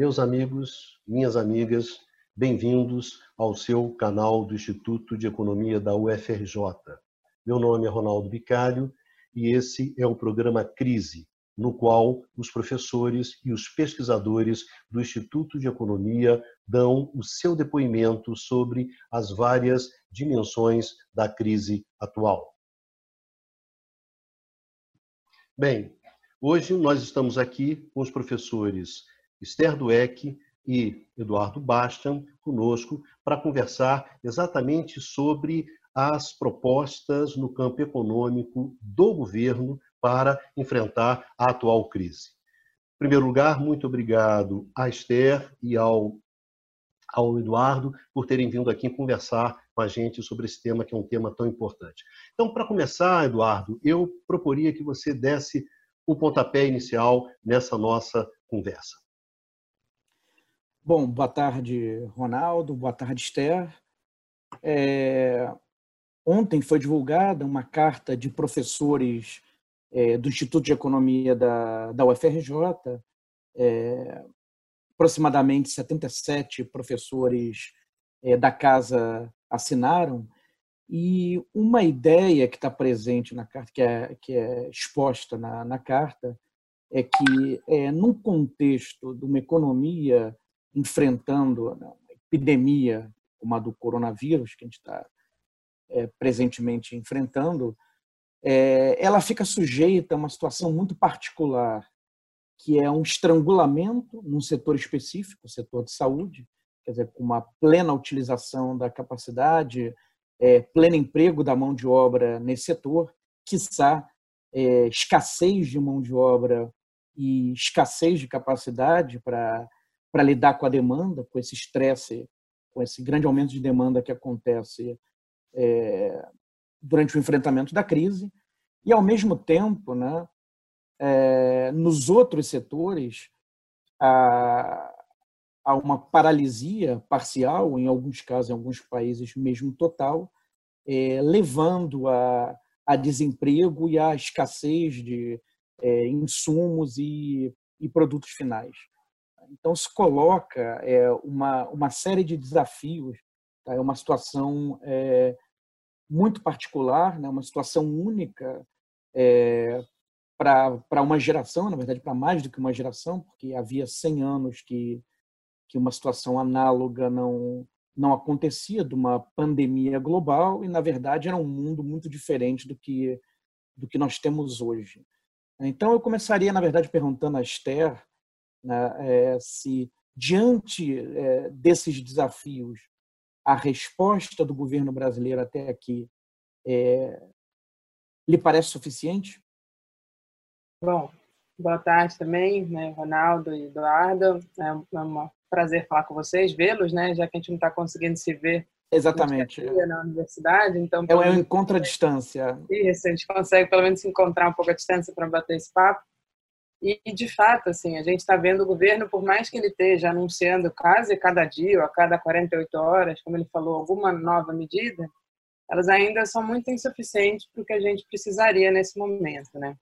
meus amigos, minhas amigas, bem-vindos ao seu canal do Instituto de Economia da UFRJ. Meu nome é Ronaldo Bicalho e esse é o programa Crise, no qual os professores e os pesquisadores do Instituto de Economia dão o seu depoimento sobre as várias dimensões da crise atual. Bem, hoje nós estamos aqui com os professores Esther Dueck e Eduardo Bastian conosco para conversar exatamente sobre as propostas no campo econômico do governo para enfrentar a atual crise. Em primeiro lugar, muito obrigado a Esther e ao, ao Eduardo por terem vindo aqui conversar com a gente sobre esse tema, que é um tema tão importante. Então, para começar, Eduardo, eu proporia que você desse o pontapé inicial nessa nossa conversa. Bom, boa tarde, Ronaldo, boa tarde, Esther. É... Ontem foi divulgada uma carta de professores é, do Instituto de Economia da, da UFRJ, é, aproximadamente 77 professores é, da casa assinaram, e uma ideia que está presente na carta, que é, que é exposta na, na carta, é que, é, num contexto de uma economia enfrentando uma epidemia como a do coronavírus, que a gente está é, presentemente enfrentando, é, ela fica sujeita a uma situação muito particular, que é um estrangulamento num setor específico, o setor de saúde, quer dizer, com uma plena utilização da capacidade é, pleno emprego da mão de obra nesse setor, quiçá escassez de mão de obra e escassez de capacidade para lidar com a demanda, com esse estresse, com esse grande aumento de demanda que acontece é, durante o enfrentamento da crise, e, ao mesmo tempo, né, é, nos outros setores, a, a uma paralisia parcial, em alguns casos, em alguns países mesmo total, é, levando a, a, desemprego e a escassez de insumos e, e, produtos finais. Então, se coloca é, uma, uma série de desafios, tá? é uma situação é, muito particular, né? uma situação única é, para uma geração, na verdade, para mais do que uma geração, porque havia 100 anos que que uma situação análoga não não acontecia de uma pandemia global e na verdade era um mundo muito diferente do que do que nós temos hoje. Então eu começaria na verdade perguntando a Esther né, é, se diante é, desses desafios a resposta do governo brasileiro até aqui é, lhe parece suficiente? Bom, boa tarde também, né, Ronaldo e Eduardo. É uma prazer falar com vocês, vê-los, né? Já que a gente não está conseguindo se ver. Exatamente. Na universidade, então. É um encontro à distância. Isso, a gente consegue pelo menos se encontrar um pouco à distância para bater esse papo. E, de fato, assim, a gente está vendo o governo, por mais que ele esteja anunciando quase cada dia ou a cada 48 horas, como ele falou, alguma nova medida, elas ainda são muito insuficientes para o que a gente precisaria nesse momento, né?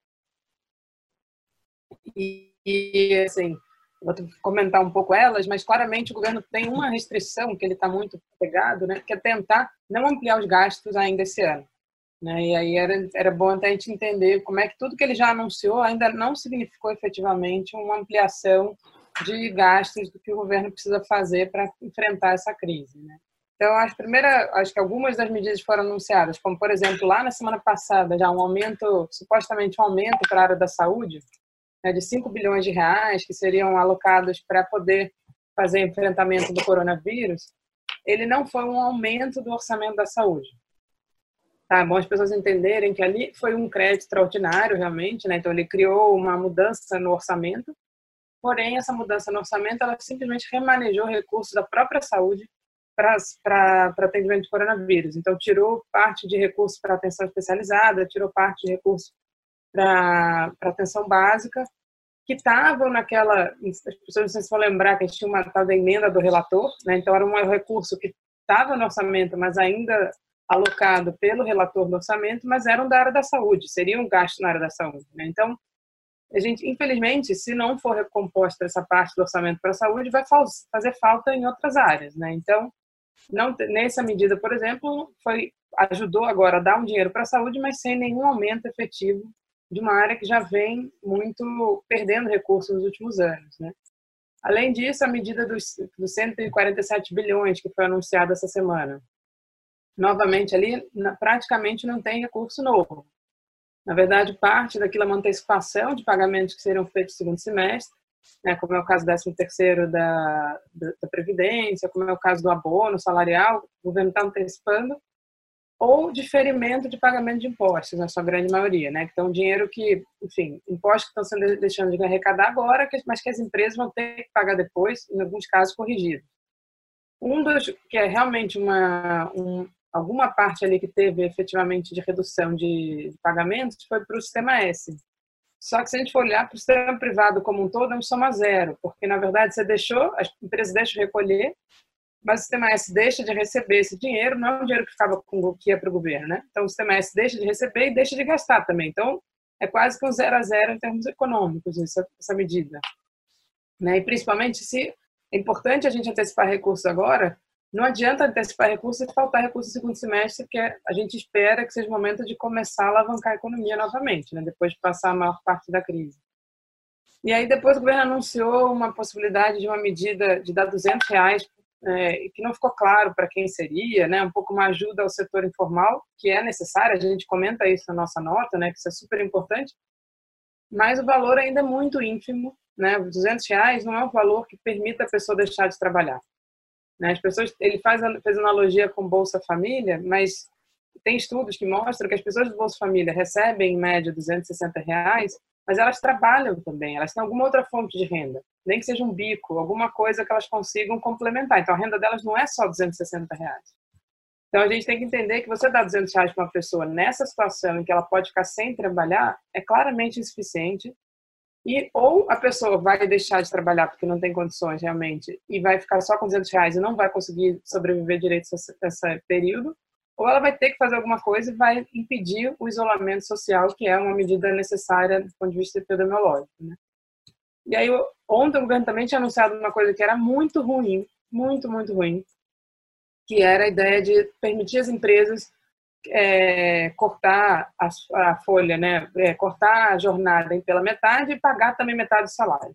E, e assim, vou comentar um pouco elas, mas claramente o governo tem uma restrição que ele está muito pegado, né, que é tentar não ampliar os gastos ainda esse ano. Né, e aí era, era bom até a gente entender como é que tudo que ele já anunciou ainda não significou efetivamente uma ampliação de gastos do que o governo precisa fazer para enfrentar essa crise. Né. Então, acho, primeira, acho que algumas das medidas foram anunciadas, como, por exemplo, lá na semana passada, já um aumento, supostamente um aumento para a área da saúde, né, de 5 bilhões de reais que seriam alocados para poder fazer enfrentamento do coronavírus, ele não foi um aumento do orçamento da saúde. Tá bom as pessoas entenderem que ali foi um crédito extraordinário, realmente, né? Então, ele criou uma mudança no orçamento, porém, essa mudança no orçamento, ela simplesmente remanejou recursos da própria saúde para atendimento de coronavírus. Então, tirou parte de recursos para atenção especializada, tirou parte de recursos para atenção básica, que estavam naquela. As pessoas não se vão lembrar que a gente tinha uma tal da emenda do relator, né? então era um recurso que estava no orçamento, mas ainda alocado pelo relator do orçamento, mas eram da área da saúde, seria um gasto na área da saúde. Né? Então, a gente, infelizmente, se não for recomposta essa parte do orçamento para a saúde, vai fazer falta em outras áreas, né? Então, não nessa medida, por exemplo, foi ajudou agora a dar um dinheiro para a saúde, mas sem nenhum aumento efetivo de uma área que já vem muito perdendo recursos nos últimos anos, né? Além disso, a medida dos, dos 147 bilhões que foi anunciada essa semana, novamente ali, praticamente não tem recurso novo. Na verdade, parte daquilo é uma antecipação de pagamentos que seriam feitos no segundo semestre, né, como é o caso do 13 terceiro da, da, Previdência, como é o caso do abono salarial, o governo está antecipando, ou diferimento de pagamento de impostos, na sua grande maioria, né? Então, dinheiro que, enfim, impostos que estão sendo deixando de arrecadar agora, mas que as empresas vão ter que pagar depois, em alguns casos corrigidos. Um dos que é realmente uma, um, alguma parte ali que teve efetivamente de redução de, de pagamentos foi para o sistema S. Só que se a gente for olhar para o sistema privado como um todo, é um soma zero, porque na verdade você deixou, as empresas deixam recolher, mas o sistema S deixa de receber esse dinheiro, não é um dinheiro que ficava com que ia para o governo, né? Então o sistema S deixa de receber e deixa de gastar também. Então é quase que um zero a zero em termos econômicos essa, essa medida, né? E principalmente se é importante a gente antecipar recursos agora, não adianta antecipar recursos e faltar recursos no segundo semestre, que a gente espera que seja o momento de começar a alavancar a economia novamente, né? depois de passar a maior parte da crise. E aí depois o governo anunciou uma possibilidade de uma medida de dar 200 reais, é, que não ficou claro para quem seria, né? um pouco uma ajuda ao setor informal, que é necessária, a gente comenta isso na nossa nota, né? que isso é super importante, mas o valor ainda é muito ínfimo, né? 200 reais não é um valor que permita a pessoa deixar de trabalhar. Né? As pessoas, ele faz fez analogia com Bolsa Família, mas tem estudos que mostram que as pessoas do Bolsa Família recebem em média 260 reais, mas elas trabalham também, elas têm alguma outra fonte de renda, nem que seja um bico, alguma coisa que elas consigam complementar. Então a renda delas não é só 260 reais. Então a gente tem que entender que você dá 200 reais para uma pessoa nessa situação em que ela pode ficar sem trabalhar é claramente insuficiente e ou a pessoa vai deixar de trabalhar porque não tem condições realmente e vai ficar só com 200 reais e não vai conseguir sobreviver direito esse período, ou ela vai ter que fazer alguma coisa e vai impedir o isolamento social, que é uma medida necessária do ponto de vista epidemiológico. Né? E aí, ontem o governo também tinha anunciado uma coisa que era muito ruim, muito, muito ruim, que era a ideia de permitir às empresas é, cortar a, a, folha, né? É, cortar a jornada pela metade e pagar também metade do salário.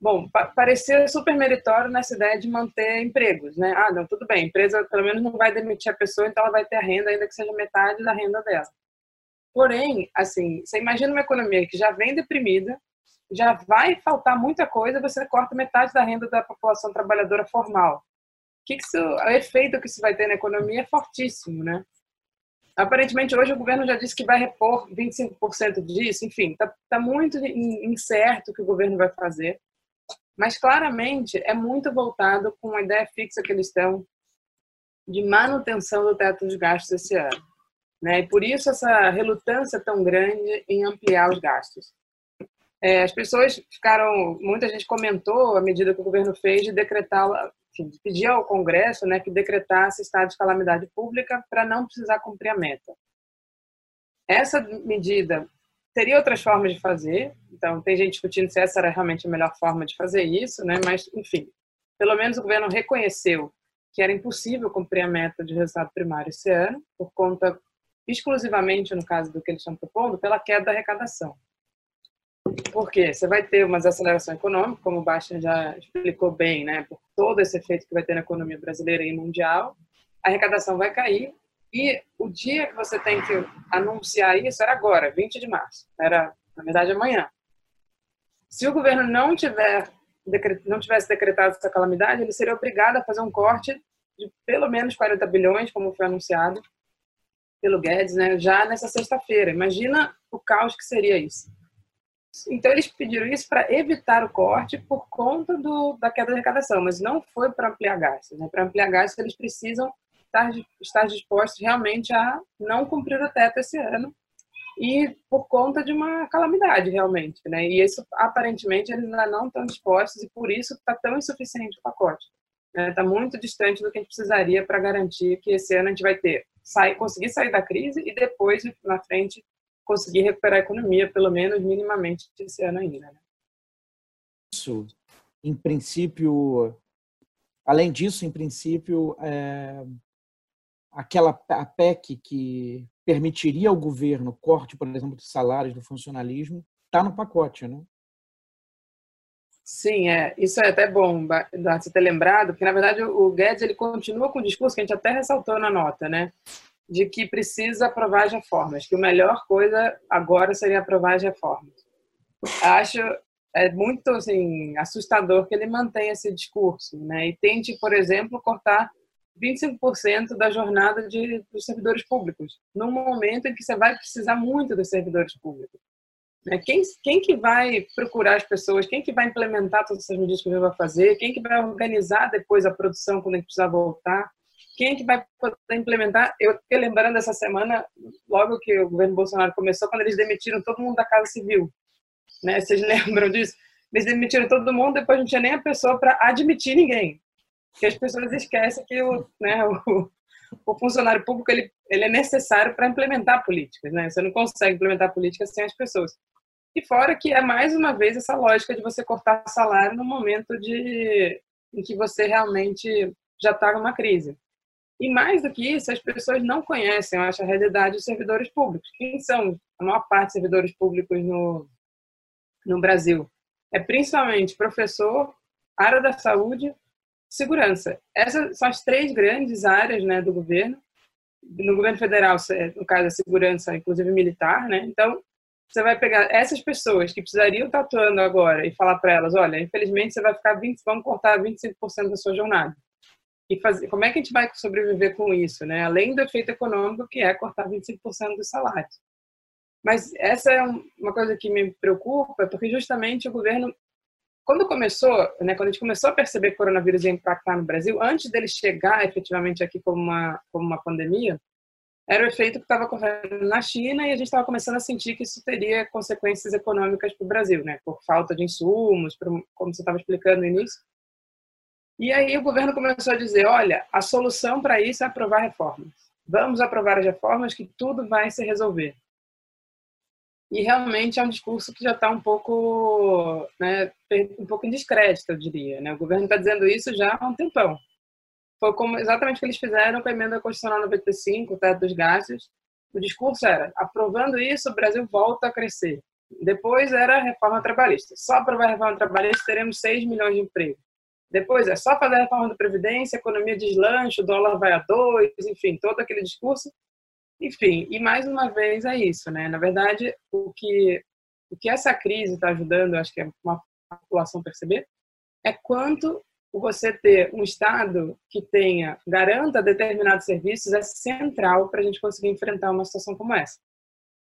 Bom, pa parecia super meritório nessa ideia de manter empregos, né? Ah, não, tudo bem, a empresa pelo menos não vai demitir a pessoa, então ela vai ter a renda, ainda que seja metade da renda dela. Porém, assim, você imagina uma economia que já vem deprimida, já vai faltar muita coisa, você corta metade da renda da população trabalhadora formal. Que, que isso, o efeito que isso vai ter na economia é fortíssimo, né? Aparentemente, hoje o governo já disse que vai repor 25% disso, enfim, está tá muito incerto o que o governo vai fazer, mas claramente é muito voltado com a ideia fixa que eles estão de manutenção do teto de gastos esse ano. Né? E por isso essa relutância tão grande em ampliar os gastos. É, as pessoas ficaram, muita gente comentou a medida que o governo fez de decretar enfim, pedir ao Congresso né, que decretasse estado de calamidade pública para não precisar cumprir a meta. Essa medida teria outras formas de fazer, então tem gente discutindo se essa era realmente a melhor forma de fazer isso, né? mas, enfim, pelo menos o governo reconheceu que era impossível cumprir a meta de resultado primário esse ano, por conta, exclusivamente no caso do que eles estão propondo, pela queda da arrecadação. Porque você vai ter uma desaceleração econômica, como o Bastian já explicou bem, né, por todo esse efeito que vai ter na economia brasileira e mundial, a arrecadação vai cair e o dia que você tem que anunciar isso era agora, 20 de março, era na verdade amanhã. Se o governo não tiver não tivesse decretado essa calamidade, ele seria obrigado a fazer um corte de pelo menos 40 bilhões, como foi anunciado pelo Guedes, né, já nessa sexta-feira. Imagina o caos que seria isso. Então, eles pediram isso para evitar o corte por conta do, da queda de arrecadação, mas não foi para ampliar gastos. Né? Para ampliar gastos, eles precisam estar, estar dispostos realmente a não cumprir o teto esse ano e por conta de uma calamidade, realmente. Né? E isso, aparentemente, eles ainda não estão dispostos e por isso está tão insuficiente o pacote. Está né? muito distante do que a gente precisaria para garantir que esse ano a gente vai ter, sair, conseguir sair da crise e depois, na frente, conseguir recuperar a economia, pelo menos minimamente, esse ano ainda. Né? Isso, em princípio, além disso, em princípio, é, aquela a PEC que permitiria ao governo corte, por exemplo, de salários do funcionalismo, está no pacote, né? Sim, é. Isso é até bom você ter lembrado, porque na verdade o Guedes ele continua com o discurso que a gente até ressaltou na nota, né? De que precisa aprovar as reformas, que a melhor coisa agora seria aprovar as reformas. Acho é muito assim assustador que ele mantenha esse discurso, né? E tente, por exemplo, cortar 25% da jornada de, dos servidores públicos, num momento em que você vai precisar muito dos servidores públicos. Né? Quem, quem que vai procurar as pessoas? Quem que vai implementar todas essas medidas que o governo vai fazer? Quem que vai organizar depois a produção quando a gente precisar voltar? Quem que vai poder implementar? Eu fiquei lembrando dessa semana, logo que o governo Bolsonaro começou, quando eles demitiram todo mundo da Casa Civil. Né? Vocês lembram disso? Eles demitiram todo mundo, depois não tinha nem a pessoa para admitir ninguém. Porque as pessoas esquecem que o, né, o, o funcionário público ele, ele é necessário para implementar políticas. Né? Você não consegue implementar políticas sem as pessoas. E fora que é mais uma vez essa lógica de você cortar salário no momento de em que você realmente já está numa crise. E mais do que isso, as pessoas não conhecem, eu acho, a realidade dos servidores públicos. Quem são a maior parte dos servidores públicos no, no Brasil? É principalmente professor, área da saúde, segurança. Essas são as três grandes áreas né, do governo. No governo federal, no caso, a segurança, inclusive militar. Né? Então, você vai pegar essas pessoas que precisariam estar atuando agora e falar para elas, olha, infelizmente você vai ficar 20, vamos cortar 25% da sua jornada. E fazer, como é que a gente vai sobreviver com isso, né? Além do efeito econômico, que é cortar 25% dos salários. Mas essa é uma coisa que me preocupa, porque justamente o governo, quando começou, né, quando a gente começou a perceber que o coronavírus ia impactar no Brasil, antes dele chegar efetivamente aqui como uma, como uma pandemia, era o efeito que estava ocorrendo na China e a gente estava começando a sentir que isso teria consequências econômicas para o Brasil, né? Por falta de insumos, por, como você estava explicando no início. E aí o governo começou a dizer, olha, a solução para isso é aprovar reformas. Vamos aprovar as reformas que tudo vai se resolver. E realmente é um discurso que já está um pouco, né, um pouco em descrédito, eu diria. Né? O governo está dizendo isso já há um tempão. Foi como, exatamente o que eles fizeram com a emenda constitucional 95, o teto dos gastos. O discurso era, aprovando isso, o Brasil volta a crescer. Depois era a reforma trabalhista. Só aprovar a reforma trabalhista teremos 6 milhões de empregos. Depois é só fazer a reforma da Previdência, economia deslancha, o dólar vai a 2, enfim, todo aquele discurso. Enfim, e mais uma vez é isso, né? Na verdade, o que, o que essa crise está ajudando, acho que é uma população perceber, é quanto você ter um Estado que tenha, garanta determinados serviços é central para a gente conseguir enfrentar uma situação como essa.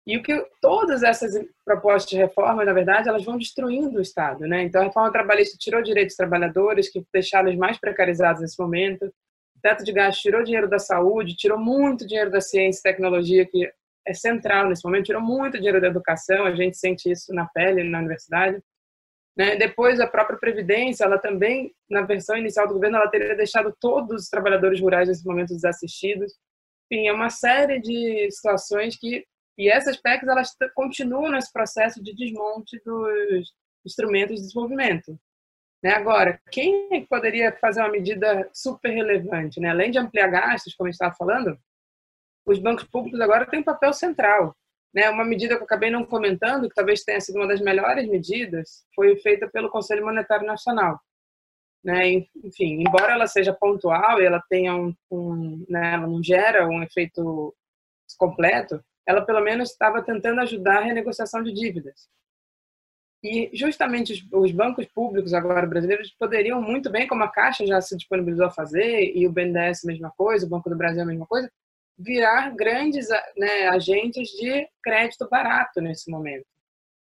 E o que todas essas propostas de reforma, na verdade, elas vão destruindo o Estado, né? Então a reforma trabalhista tirou direitos dos trabalhadores, que deixaram os mais precarizados nesse momento. O teto de gastos tirou dinheiro da saúde, tirou muito dinheiro da ciência e tecnologia, que é central nesse momento, tirou muito dinheiro da educação, a gente sente isso na pele na universidade. Né? Depois, a própria Previdência, ela também, na versão inicial do governo, ela teria deixado todos os trabalhadores rurais nesse momento desassistidos. Enfim, é uma série de situações que. E essas PECs, elas continuam nesse processo de desmonte dos instrumentos de desenvolvimento. Né? Agora, quem é poderia fazer uma medida super relevante? Né? Além de ampliar gastos, como a gente estava falando, os bancos públicos agora têm um papel central. Né, uma medida que eu acabei não comentando, que talvez tenha sido uma das melhores medidas, foi feita pelo Conselho Monetário Nacional. Né, enfim, embora ela seja pontual e ela tenha um, um né, ela não gera um efeito completo, ela pelo menos estava tentando ajudar a renegociação de dívidas. E justamente os, os, bancos públicos agora brasileiros poderiam muito bem, como a Caixa já se disponibilizou a fazer, e o BNDES a mesma coisa, o Banco do Brasil a mesma coisa, virar grandes né, agentes de crédito barato nesse momento.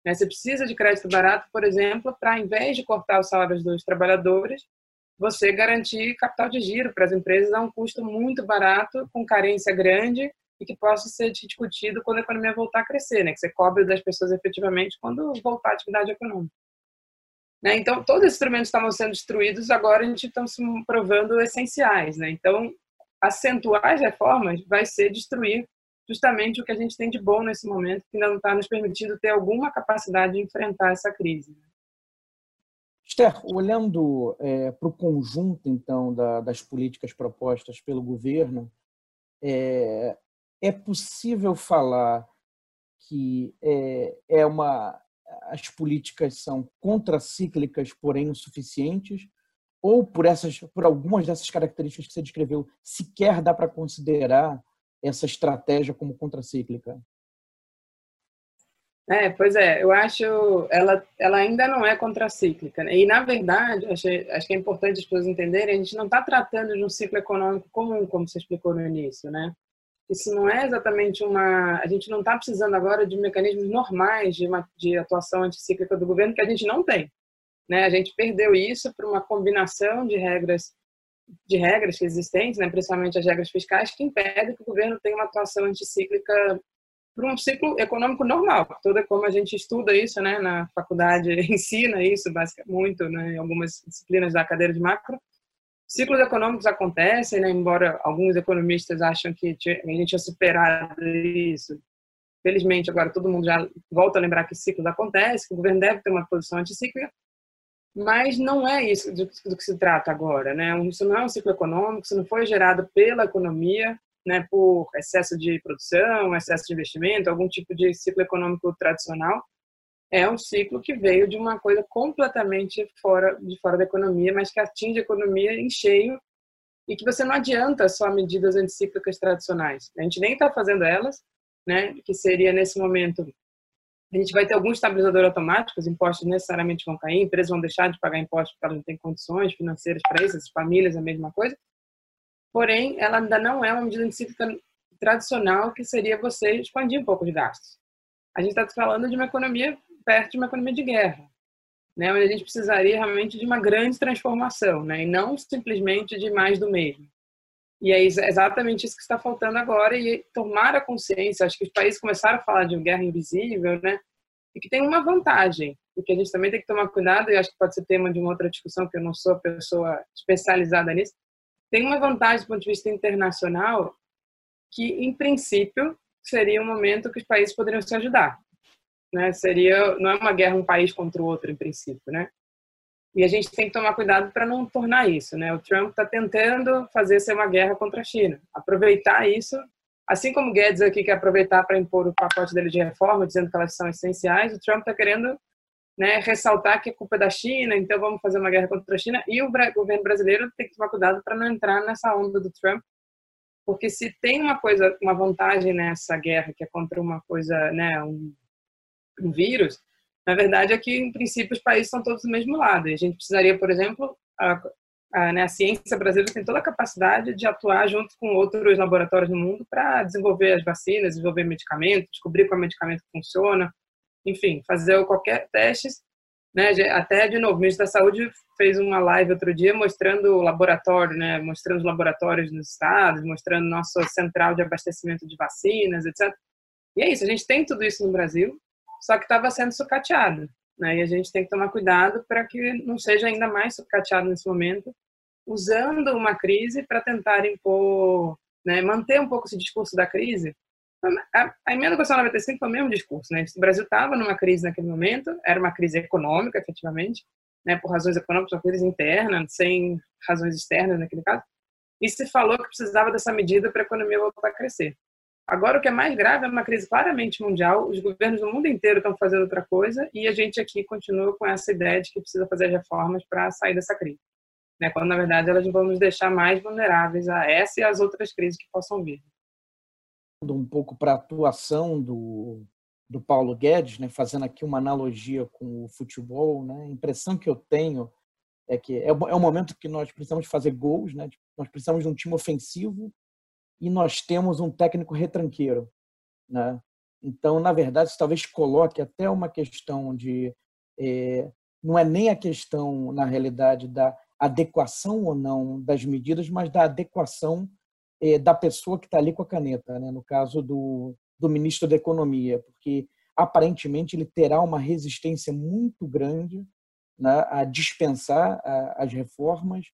Né, você precisa de crédito barato, por exemplo, para, em vez de cortar os salários dos trabalhadores, você garantir capital de giro para as empresas a um custo muito barato, com carência grande e que possa ser discutido quando a economia voltar a crescer, né? que você cobre das pessoas efetivamente quando voltar a atividade econômica. Né? Então, todos esses instrumentos estavam sendo destruídos, agora a gente está se provando essenciais. Né? Então, acentuar as reformas vai ser destruir justamente o que a gente tem de bom nesse momento, que ainda não está nos permitindo ter alguma capacidade de enfrentar essa crise. Esther, olhando é, para o conjunto, então, da, das políticas propostas pelo governo, é, é possível falar que é, é uma, as políticas são contracíclicas, porém insuficientes, ou por essas, por algumas dessas características que você descreveu, sequer dá para considerar essa estratégia como contracíclica? É, pois é, eu acho ela ela ainda não é contracíclica. Né? E, na verdade, acho, acho que é importante as pessoas entenderem, a gente não está tratando de um ciclo econômico comum, como você explicou no início, né? Isso não é exatamente uma... A gente não está precisando agora de mecanismos normais de, uma, de atuação anticíclica do governo, que a gente não tem. Né? A gente perdeu isso por uma combinação de regras de regras existentes, né, principalmente as regras fiscais, que impedem que o governo tenha uma atuação anticíclica para um ciclo econômico normal. Toda como a gente estuda isso, né, na faculdade ensina isso basicamente muito, né, em algumas disciplinas da cadeira de macro. Ciclos econômicos acontecem, né, embora alguns economistas acham que a gente tinha superado isso. Felizmente, agora todo mundo já volta a lembrar que ciclos acontecem, que o governo deve ter uma posição anticíclica, mas não é isso do, do, que se trata agora, né? Isso não é um ciclo econômico, isso não foi gerado pela economia, né, por excesso de produção, excesso de investimento, algum tipo de ciclo econômico tradicional. É um ciclo que veio de uma coisa completamente fora de fora da economia, mas que atinge a economia em cheio e que você não adianta só medidas anticíclicas tradicionais. A gente nem está fazendo elas, né, que seria nesse momento a gente vai ter algum estabilizador automático, os impostos necessariamente vão cair, empresas vão deixar de pagar impostos porque elas não têm condições financeiras para isso, as famílias a mesma coisa. Porém, ela ainda não é uma medida cíclica tradicional que seria você expandir um pouco de gastos. A gente está falando de uma economia perto de uma economia de guerra, né, onde a gente precisaria realmente de uma grande transformação, né, e não simplesmente de mais do mesmo. E é exatamente isso que está faltando agora e tomar a consciência. Acho que os países começaram a falar de guerra invisível, né? E que tem uma vantagem, porque a gente também tem que tomar cuidado, e acho que pode ser tema de uma outra discussão, que eu não sou pessoa especializada nisso. Tem uma vantagem do ponto de vista internacional, que em princípio seria um momento que os países poderiam se ajudar. Né? Seria, não é uma guerra um país contra o outro, em princípio, né? E a gente tem que tomar cuidado para não tornar isso, né? O Trump está tentando fazer ser uma guerra contra a China, aproveitar isso, assim como Guedes aqui quer aproveitar para impor o pacote dele de reforma, dizendo que elas são essenciais, o Trump está querendo né, ressaltar que é culpa da China, então vamos fazer uma guerra contra a China, e o governo brasileiro tem que tomar cuidado para não entrar nessa onda do Trump, porque se tem uma coisa, uma vantagem nessa guerra que é contra uma coisa, né, um, um vírus, na verdade, é que, em princípio, os países estão todos do mesmo lado. A gente precisaria, por exemplo, a, a, né, a ciência brasileira tem toda a capacidade de atuar junto com outros laboratórios no mundo para desenvolver as vacinas, desenvolver medicamentos, descobrir o medicamento funciona, enfim, fazer qualquer teste. Né, até, de novo, o ministro da Saúde fez uma live outro dia mostrando o laboratório, né, mostrando os laboratórios nos estados, mostrando nossa central de abastecimento de vacinas, etc. E é isso, a gente tem tudo isso no Brasil, só que estava sendo sucateado. Né? E a gente tem que tomar cuidado para que não seja ainda mais sucateado nesse momento, usando uma crise para tentar impor, né, manter um pouco esse discurso da crise. A, a emenda constitucional 95 foi o mesmo discurso. Né? O Brasil estava numa crise naquele momento, era uma crise econômica, efetivamente, né, por razões econômicas, uma crise interna, sem razões externas naquele caso. E se falou que precisava dessa medida para a economia voltar a crescer. Agora, o que é mais grave é uma crise claramente mundial, os governos do mundo inteiro estão fazendo outra coisa e a gente aqui continua com essa ideia de que precisa fazer reformas para sair dessa crise. Né? Quando, na verdade, elas vão nos deixar mais vulneráveis a essa e às outras crises que possam vir. Um pouco para a atuação do, do Paulo Guedes, né? fazendo aqui uma analogia com o futebol, né? a impressão que eu tenho é que é, é o momento que nós precisamos fazer gols, né? nós precisamos de um time ofensivo e nós temos um técnico retranqueiro. Né? Então, na verdade, isso talvez coloque até uma questão de. É, não é nem a questão, na realidade, da adequação ou não das medidas, mas da adequação é, da pessoa que está ali com a caneta, né? no caso do, do ministro da Economia, porque aparentemente ele terá uma resistência muito grande né, a dispensar a, as reformas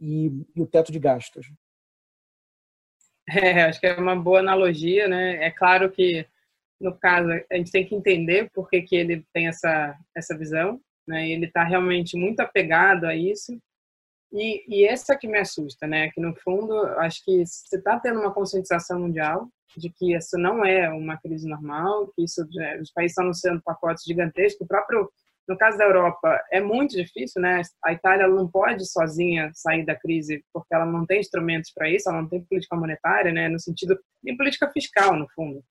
e, e o teto de gastos. É, acho que é uma boa analogia, né? É claro que, no caso, a gente tem que entender por que, que ele tem essa, essa visão, né? Ele está realmente muito apegado a isso. E, e essa que me assusta, né? Que, no fundo, acho que você está tendo uma conscientização mundial de que isso não é uma crise normal, que isso, os países estão anunciando pacotes gigantescos. O próprio no caso da Europa, é muito difícil, né? A Itália não pode sozinha sair da crise porque ela não tem instrumentos para isso, ela não tem política monetária, né? No sentido, nem política fiscal, no fundo.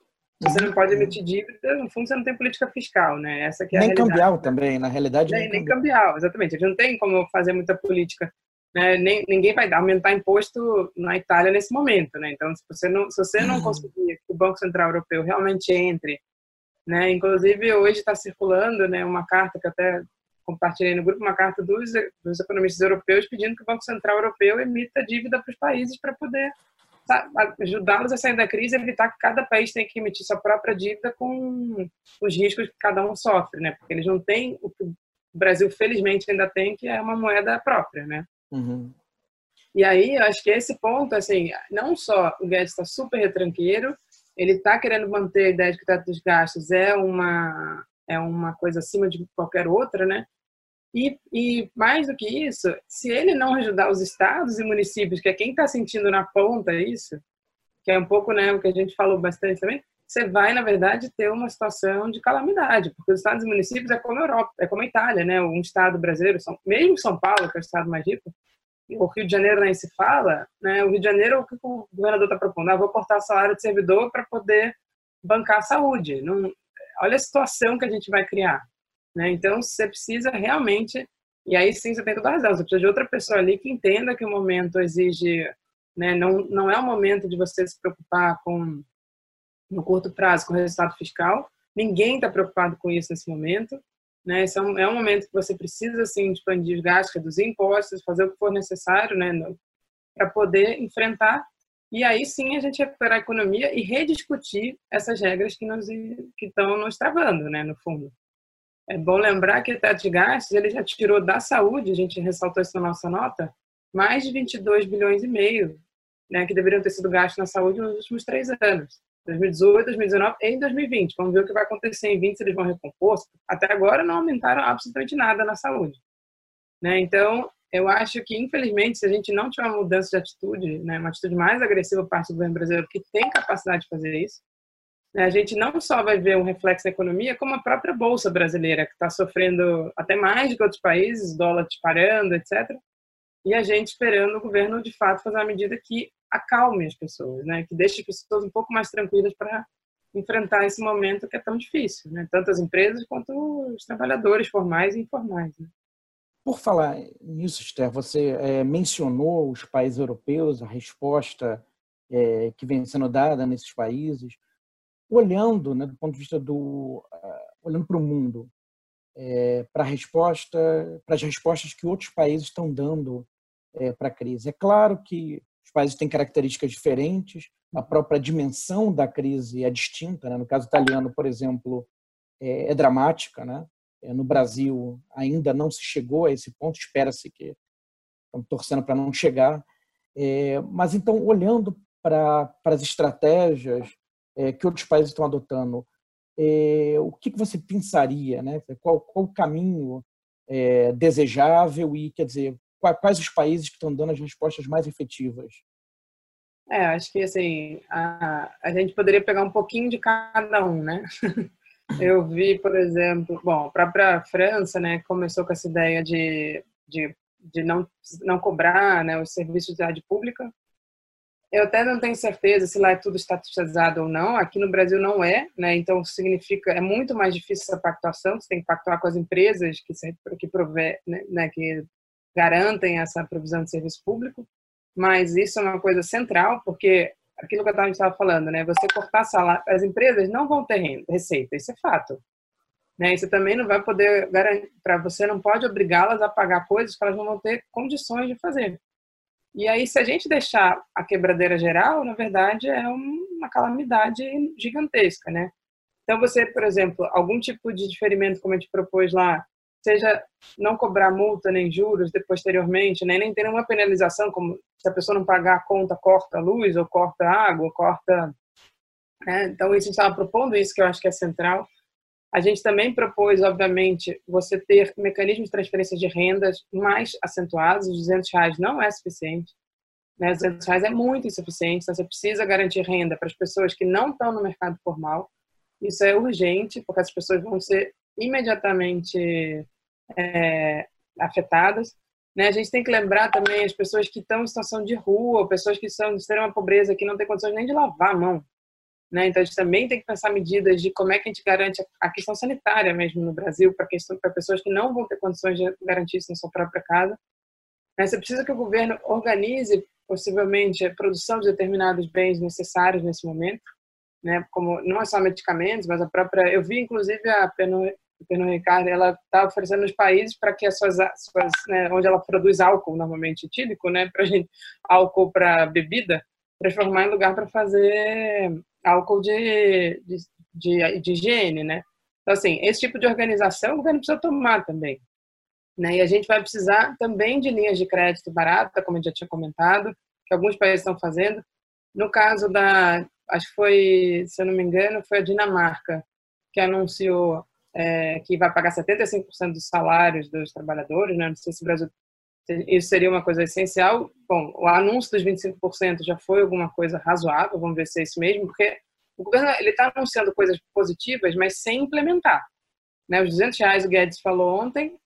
Você não pode emitir dívida, no fundo você não tem política fiscal, né? Essa que é nem a cambial também, na realidade. Nem, nem cambial, exatamente. A gente não tem como fazer muita política. Né? Nem, ninguém vai aumentar imposto na Itália nesse momento, né? Então, se você não, se você não uhum. conseguir que o Banco Central Europeu realmente entre né? Inclusive, hoje está circulando né, uma carta que até compartilhei no grupo, uma carta dos, dos economistas europeus pedindo que o Banco Central Europeu emita dívida para os países para poder ajudá-los a sair da crise e evitar que cada país tenha que emitir sua própria dívida com os riscos que cada um sofre, né? Porque eles não têm o que o Brasil felizmente ainda tem, que é uma moeda própria, né? Uhum. E aí, eu acho que esse ponto, assim, não só o Guedes está super retranqueiro, ele está querendo manter a ideia de que teto dos gastos é uma, é uma coisa acima de qualquer outra, né? E, e mais do que isso, se ele não ajudar os estados e municípios, que é quem está sentindo na ponta isso, que é um pouco né, o que a gente falou bastante também, você vai, na verdade, ter uma situação de calamidade, porque os estados e municípios é como a Europa, é como a Itália, né? Um estado brasileiro, mesmo São Paulo, que é o estado mais rico, o Rio de Janeiro nem se fala, né? O Rio de Janeiro, o que o governador está propondo? Ah, vou cortar o salário de servidor para poder bancar a saúde. Não, olha a situação que a gente vai criar. Né? Então, você precisa realmente, e aí sim você tem toda a razão, você precisa de outra pessoa ali que entenda que o momento exige, né? não, não é o momento de você se preocupar com, no curto prazo, com o resultado fiscal. Ninguém está preocupado com isso nesse momento. Né? Esse é um, é um momento que você precisa assim, expandir os gastos, reduzir impostos, fazer o que for necessário né, para poder enfrentar e aí sim a gente recuperar a economia e rediscutir essas regras que, nos, que estão nos travando, né, no fundo. É bom lembrar que o teto de gastos ele já tirou da saúde, a gente ressaltou isso na nossa nota, mais de 22 bilhões e meio né, que deveriam ter sido gastos na saúde nos últimos três anos. 2018, 2019 e em 2020. Vamos ver o que vai acontecer em 20 se eles vão recompor. Até agora não aumentaram absolutamente nada na saúde. Né? Então, eu acho que, infelizmente, se a gente não tiver uma mudança de atitude, né, uma atitude mais agressiva por parte do governo brasileiro, que tem capacidade de fazer isso, né, a gente não só vai ver um reflexo na economia, como a própria Bolsa brasileira, que está sofrendo até mais do que outros países, dólar disparando, etc. E a gente esperando o governo, de fato, fazer uma medida que acalme as pessoas, né? Que deixe as pessoas um pouco mais tranquilas para enfrentar esse momento que é tão difícil, né? Tanto as empresas quanto os trabalhadores formais e informais. Né? Por falar nisso, Esther, você é, mencionou os países europeus, a resposta é, que vem sendo dada nesses países. Olhando, né, do ponto de vista do, uh, olhando para o mundo, é, para resposta, para as respostas que outros países estão dando para a crise. É claro que países têm características diferentes, a própria dimensão da crise é distinta. Né? No caso italiano, por exemplo, é, é dramática. Né? É, no Brasil ainda não se chegou a esse ponto, espera-se que estamos torcendo para não chegar. É, mas então, olhando para as estratégias é, que outros países estão adotando, é, o que, que você pensaria? Né? Qual, qual o caminho é, desejável e, quer dizer, quais os países que estão dando as respostas mais efetivas? É, acho que assim, a, a gente poderia pegar um pouquinho de cada um, né? Eu vi, por exemplo, bom, a própria França, né, começou com essa ideia de, de, de não, não cobrar né, os serviços de rede pública. Eu até não tenho certeza se lá é tudo estatizado ou não. Aqui no Brasil não é, né? Então significa é muito mais difícil essa pactuação. Você tem que pactuar com as empresas que que prove, né, né que garantem essa provisão de serviço público, mas isso é uma coisa central, porque aquilo que a gente estava falando, né? Você cortar salário, as empresas não vão ter receita, isso é fato. Né? E você também não vai poder garantir, para você não pode obrigá-las a pagar coisas que elas não vão ter condições de fazer. E aí, se a gente deixar a quebradeira geral, na verdade, é uma calamidade gigantesca, né? Então, você, por exemplo, algum tipo de diferimento, como a gente propôs lá, seja não cobrar multa nem juros posteriormente, nem, nem ter nenhuma penalização, como se a pessoa não pagar a conta, corta a luz, ou corta a água, ou corta. Né? Então, isso a gente estava propondo isso, que eu acho que é central. A gente também propôs, obviamente, você ter mecanismos de transferência de rendas mais acentuados. Os 200 reais não é suficiente. Né? Os 200 reais é muito insuficiente. Então, você precisa garantir renda para as pessoas que não estão no mercado formal. Isso é urgente, porque as pessoas vão ser imediatamente é, afetadas. Né? A gente tem que lembrar também as pessoas que estão em situação de rua, pessoas que são de extrema pobreza, que não têm condições nem de lavar a mão. Né? Então, a gente também tem que pensar medidas de como é que a gente garante a questão sanitária mesmo no Brasil, para pessoas que não vão ter condições de garantir isso na sua própria casa. Né? Você precisa que o governo organize, possivelmente, a produção de determinados bens necessários nesse momento, né? como não é só medicamentos, mas a própria... Eu vi, inclusive, a Pernod Ricard, ela está oferecendo nos países para que as suas, suas né, onde ela produz álcool normalmente etílico, né, para gente álcool para bebida, transformar em lugar para fazer álcool de, de, de, de, higiene, né? Então assim, esse tipo de organização o governo precisa tomar também, né? E a gente vai precisar também de linhas de crédito barata, como eu já tinha comentado, que alguns países estão fazendo. No caso da, acho que foi, se eu não me engano, foi a Dinamarca que anunciou é, que vai pagar 75% dos salários dos trabalhadores, né? não sei se o Brasil isso seria uma coisa essencial. Bom, o anúncio dos 25% já foi alguma coisa razoável, vamos ver se é isso mesmo, porque o governo está anunciando coisas positivas, mas sem implementar. Né? Os 200 reais o Guedes falou ontem,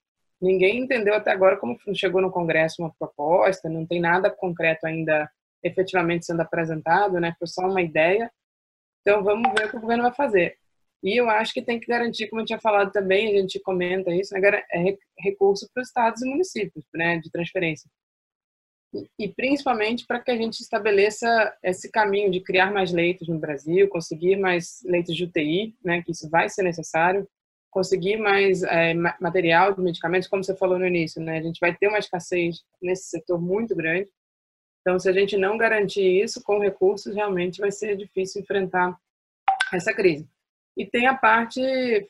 ninguém entendeu até agora como chegou no Congresso uma proposta, não tem nada concreto ainda efetivamente sendo apresentado, né? Foi só uma ideia. Então vamos ver o que o governo vai fazer. E eu acho que tem que garantir, como eu tinha falado também, a gente comenta isso, né, é recurso para os estados e municípios, né, de transferência. E, e principalmente para que a gente estabeleça esse caminho de criar mais leitos no Brasil, conseguir mais leitos de UTI, né, que isso vai ser necessário, conseguir mais é, material de medicamentos, como você falou no início, né, a gente vai ter uma escassez nesse setor muito grande. Então, se a gente não garantir isso com recursos, realmente vai ser difícil enfrentar essa crise. E tem a parte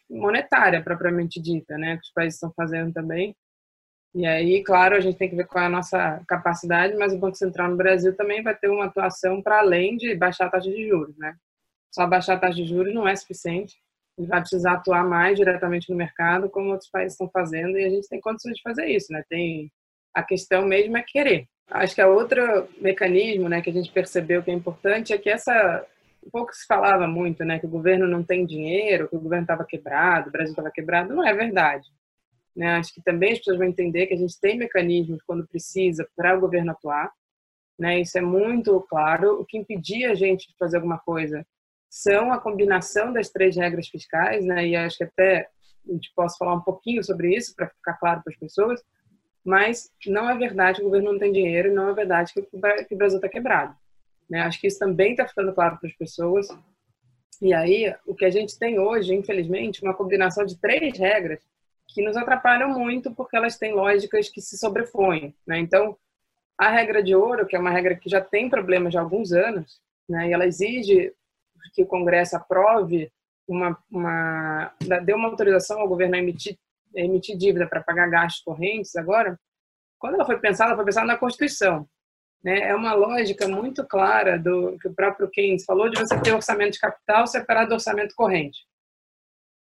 monetária, propriamente dita, né, que os países estão fazendo também. E aí, claro, a gente tem que ver qual é a nossa capacidade, mas o Banco Central no Brasil também vai ter uma atuação para além de baixar a taxa de juros, né? Só baixar a taxa de juros não é suficiente. Ele vai precisar atuar mais diretamente no mercado, como outros países estão fazendo, e a gente tem condições de fazer isso, né? Tem a questão mesmo é querer. Acho que é outro mecanismo, né, que a gente percebeu que é importante é que essa pouco se falava muito, né, que o governo não tem dinheiro, que o governo estava quebrado, o Brasil estava quebrado. Não é verdade. Né? Acho que também as pessoas vão entender que a gente tem mecanismos quando precisa para o governo atuar. Né? Isso é muito claro. O que impedia a gente de fazer alguma coisa são a combinação das três regras fiscais, né? E acho que até a gente possa falar um pouquinho sobre isso para ficar claro para as pessoas. Mas não é verdade que o governo não tem dinheiro, não é verdade que o Brasil está quebrado. Né? Acho que isso também está ficando claro para as pessoas. E aí, o que a gente tem hoje, infelizmente, uma combinação de três regras que nos atrapalham muito porque elas têm lógicas que se sobrepõem. Né? Então, a regra de ouro, que é uma regra que já tem problemas de alguns anos, né? e ela exige que o Congresso aprove uma, uma dê uma autorização ao governo a emitir, a emitir dívida para pagar gastos correntes agora, quando ela foi pensada, ela foi pensada na Constituição. Né? É uma lógica muito clara do que o próprio Keynes falou de você ter orçamento de capital separado do orçamento corrente.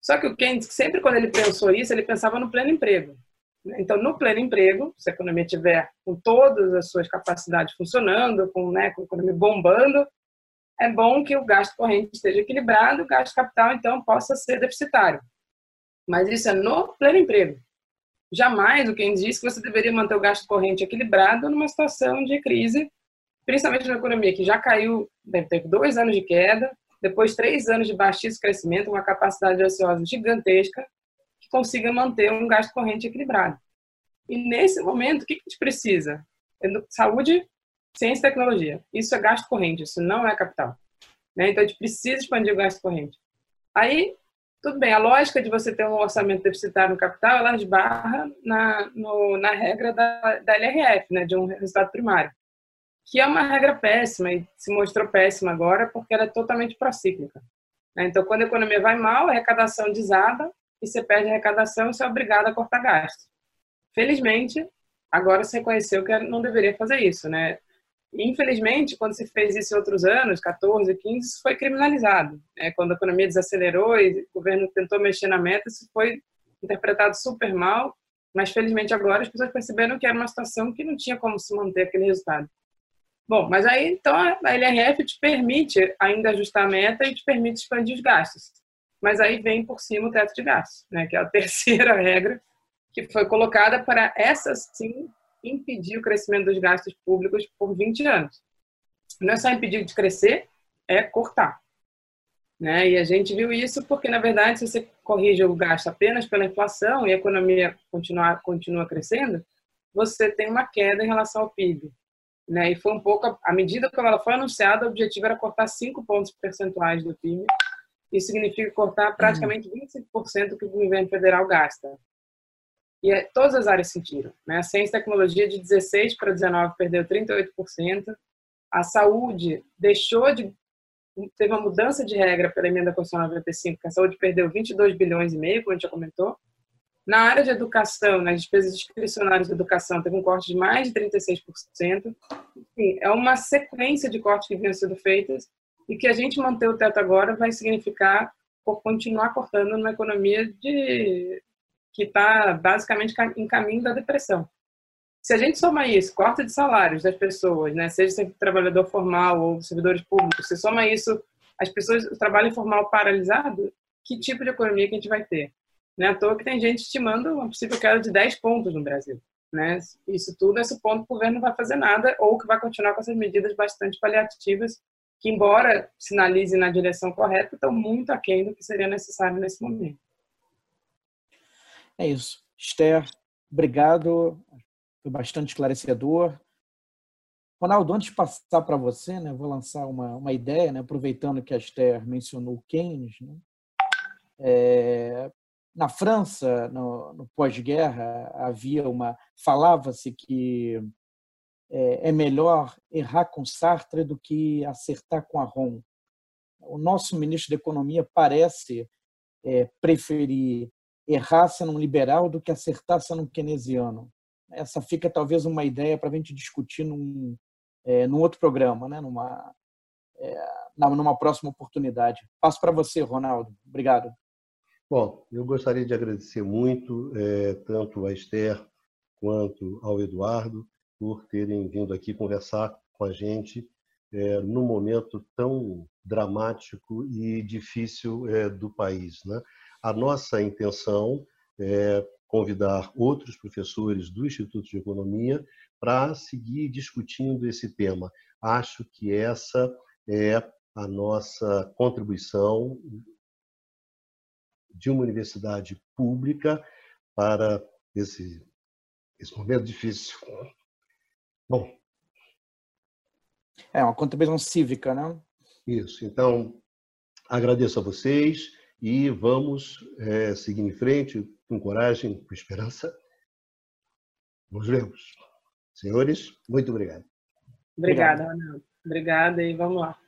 Só que o Keynes, sempre quando ele pensou isso, ele pensava no pleno emprego. Né? Então, no pleno emprego, se a economia tiver com todas as suas capacidades funcionando, com, né, com a economia bombando, é bom que o gasto corrente esteja equilibrado, o gasto capital, então, possa ser deficitário. Mas isso é no pleno emprego. Jamais o Keynes disse que você deveria manter o gasto corrente equilibrado numa situação de crise, principalmente na economia que já caiu, teve dois anos de queda, depois três anos de baixíssimo crescimento, uma capacidade ociosa gigantesca, que consiga manter um gasto corrente equilibrado. E nesse momento, o que a gente precisa? Saúde, ciência e tecnologia. Isso é gasto corrente, isso não é capital. Né? Então, a gente precisa expandir o gasto corrente. Aí, tudo bem, a lógica de você ter um orçamento deficitário no capital, ela esbarra na, no, na regra da, da LRF, né, de um resultado primário, que é uma regra péssima e se mostrou péssima agora porque ela é totalmente procíclica. Né? Então, quando a economia vai mal, a arrecadação desaba e você perde arrecadação e você é obrigado a cortar gastos. Felizmente, agora se reconheceu que não deveria fazer isso, né? Infelizmente, quando se fez isso em outros anos, 14, 15, isso foi criminalizado. Né? Quando a economia desacelerou e o governo tentou mexer na meta, isso foi interpretado super mal, mas felizmente agora as pessoas perceberam que era uma situação que não tinha como se manter aquele resultado. Bom, mas aí então a LRF te permite ainda ajustar a meta e te permite expandir os gastos. Mas aí vem por cima o teto de gastos, né, que é a terceira regra que foi colocada para essa sim impedir o crescimento dos gastos públicos por 20 anos. Não é só impedir de crescer, é cortar. Né? E a gente viu isso porque, na verdade, se você corrige o gasto apenas pela inflação e a economia continua, continua crescendo, você tem uma queda em relação ao PIB. Né? E foi um pouco, à medida que ela foi anunciada, o objetivo era cortar 5 pontos percentuais do PIB. Isso significa cortar praticamente 25% do que o governo federal gasta. E é, todas as áreas sentiram. Né? A ciência e tecnologia de 16 para 19 perdeu 38%. A saúde deixou de teve uma mudança de regra pela emenda constitucional 95, que a saúde perdeu 22 bilhões e meio, como a gente já comentou. Na área de educação, nas despesas discricionárias de educação, teve um corte de mais de 36%. Enfim, é uma sequência de cortes que vinham sendo feitas e que a gente manter o teto agora vai significar continuar cortando numa economia de que está basicamente em caminho da depressão. Se a gente soma isso, corte de salários das pessoas, né, seja trabalhador formal ou servidores públicos, se soma isso, as pessoas, o trabalho informal paralisado, que tipo de economia que a gente vai ter? Não é à toa que tem gente estimando uma possível queda de 10 pontos no Brasil. Né? Isso tudo, esse ponto, o governo não vai fazer nada ou que vai continuar com essas medidas bastante paliativas que, embora sinalize na direção correta, estão muito aquém do que seria necessário nesse momento. É isso. Esther, obrigado. Foi bastante esclarecedor. Ronaldo, antes de passar para você, né, vou lançar uma, uma ideia, né, aproveitando que a Esther mencionou Keynes. Né? É, na França, no, no pós-guerra, havia uma falava-se que é, é, melhor errar com Sartre do que acertar com Aron. O nosso ministro da Economia parece é, preferir errar sendo um liberal do que acertar sendo um keynesiano. Essa fica talvez uma ideia para a gente discutir num, é, num outro programa, né? numa, é, numa próxima oportunidade. Passo para você, Ronaldo. Obrigado. Bom, eu gostaria de agradecer muito é, tanto a Esther quanto ao Eduardo por terem vindo aqui conversar com a gente é, num momento tão dramático e difícil é, do país. Né? A nossa intenção é convidar outros professores do Instituto de Economia para seguir discutindo esse tema. Acho que essa é a nossa contribuição de uma universidade pública para esse, esse momento difícil. Bom. É uma contribuição cívica, né? Isso. Então, agradeço a vocês e vamos é, seguir em frente com coragem, com esperança. Nos vemos. Senhores, muito obrigado. Obrigada, Ronaldo. Obrigada e vamos lá.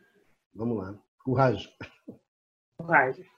Vamos lá. Coragem. Coragem.